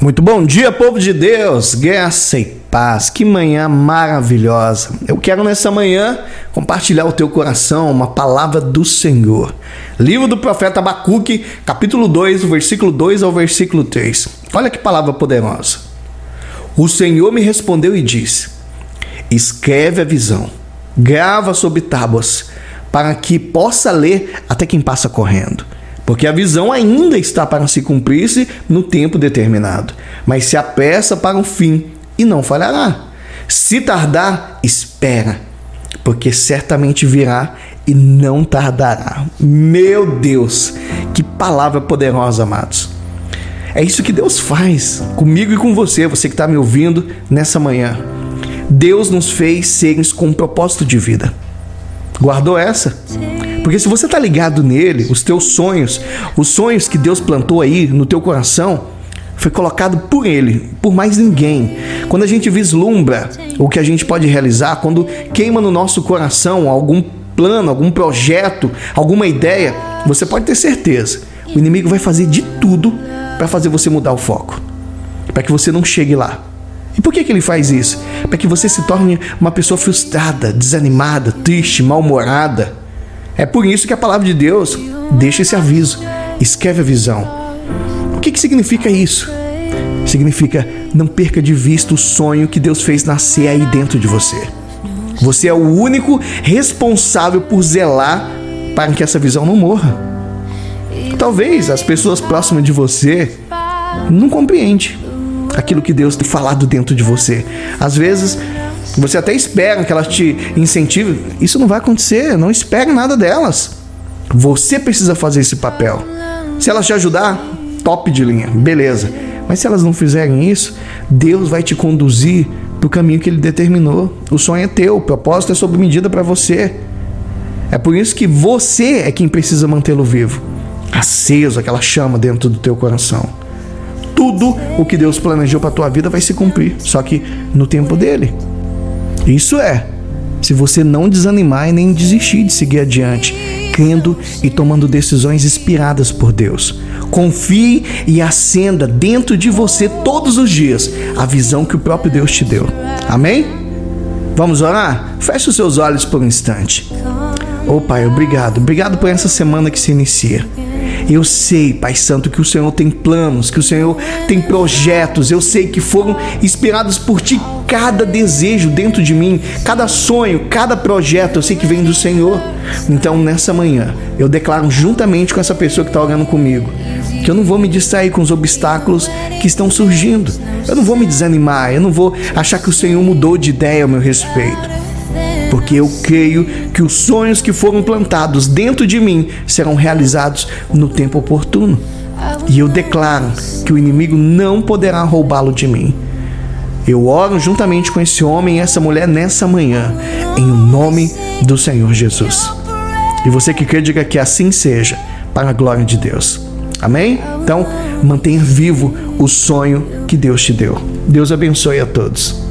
Muito bom dia, povo de Deus, graça e paz, que manhã maravilhosa. Eu quero nessa manhã compartilhar o teu coração uma palavra do Senhor. Livro do profeta Abacuque, capítulo 2, versículo 2 ao versículo 3. Olha que palavra poderosa. O Senhor me respondeu e disse: Escreve a visão, grava sobre tábuas, para que possa ler até quem passa correndo porque a visão ainda está para se cumprir-se no tempo determinado, mas se apressa para o fim e não falhará. Se tardar, espera, porque certamente virá e não tardará. Meu Deus, que palavra poderosa, amados. É isso que Deus faz comigo e com você, você que está me ouvindo nessa manhã. Deus nos fez seres com um propósito de vida. Guardou essa? Porque se você está ligado nele, os teus sonhos, os sonhos que Deus plantou aí no teu coração, foi colocado por ele, por mais ninguém. Quando a gente vislumbra o que a gente pode realizar, quando queima no nosso coração algum plano, algum projeto, alguma ideia, você pode ter certeza, o inimigo vai fazer de tudo para fazer você mudar o foco, para que você não chegue lá. E por que, que ele faz isso? Para que você se torne uma pessoa frustrada, desanimada, triste, mal-humorada. É por isso que a palavra de Deus deixa esse aviso, escreve a visão. O que, que significa isso? Significa não perca de vista o sonho que Deus fez nascer aí dentro de você. Você é o único responsável por zelar para que essa visão não morra. Talvez as pessoas próximas de você não compreendem aquilo que Deus tem falado dentro de você. Às vezes você até espera que elas te incentivem. Isso não vai acontecer. Não espere nada delas. Você precisa fazer esse papel. Se elas te ajudar, top de linha, beleza. Mas se elas não fizerem isso, Deus vai te conduzir para o caminho que Ele determinou. O sonho é teu, o propósito é sob medida para você. É por isso que você é quem precisa mantê-lo vivo, aceso, aquela chama dentro do teu coração. Tudo o que Deus planejou para tua vida vai se cumprir, só que no tempo dele. Isso é, se você não desanimar e nem desistir de seguir adiante, crendo e tomando decisões inspiradas por Deus. Confie e acenda dentro de você todos os dias a visão que o próprio Deus te deu. Amém? Vamos orar? Feche os seus olhos por um instante. Oh Pai, obrigado. Obrigado por essa semana que se inicia. Eu sei, Pai Santo, que o Senhor tem planos, que o Senhor tem projetos. Eu sei que foram inspirados por Ti cada desejo dentro de mim, cada sonho, cada projeto. Eu sei que vem do Senhor. Então, nessa manhã, eu declaro juntamente com essa pessoa que está orando comigo que eu não vou me distrair com os obstáculos que estão surgindo. Eu não vou me desanimar, eu não vou achar que o Senhor mudou de ideia ao meu respeito porque eu creio que os sonhos que foram plantados dentro de mim serão realizados no tempo oportuno. E eu declaro que o inimigo não poderá roubá-lo de mim. Eu oro juntamente com esse homem e essa mulher nessa manhã, em nome do Senhor Jesus. E você que quer, diga que assim seja, para a glória de Deus. Amém? Então, mantenha vivo o sonho que Deus te deu. Deus abençoe a todos.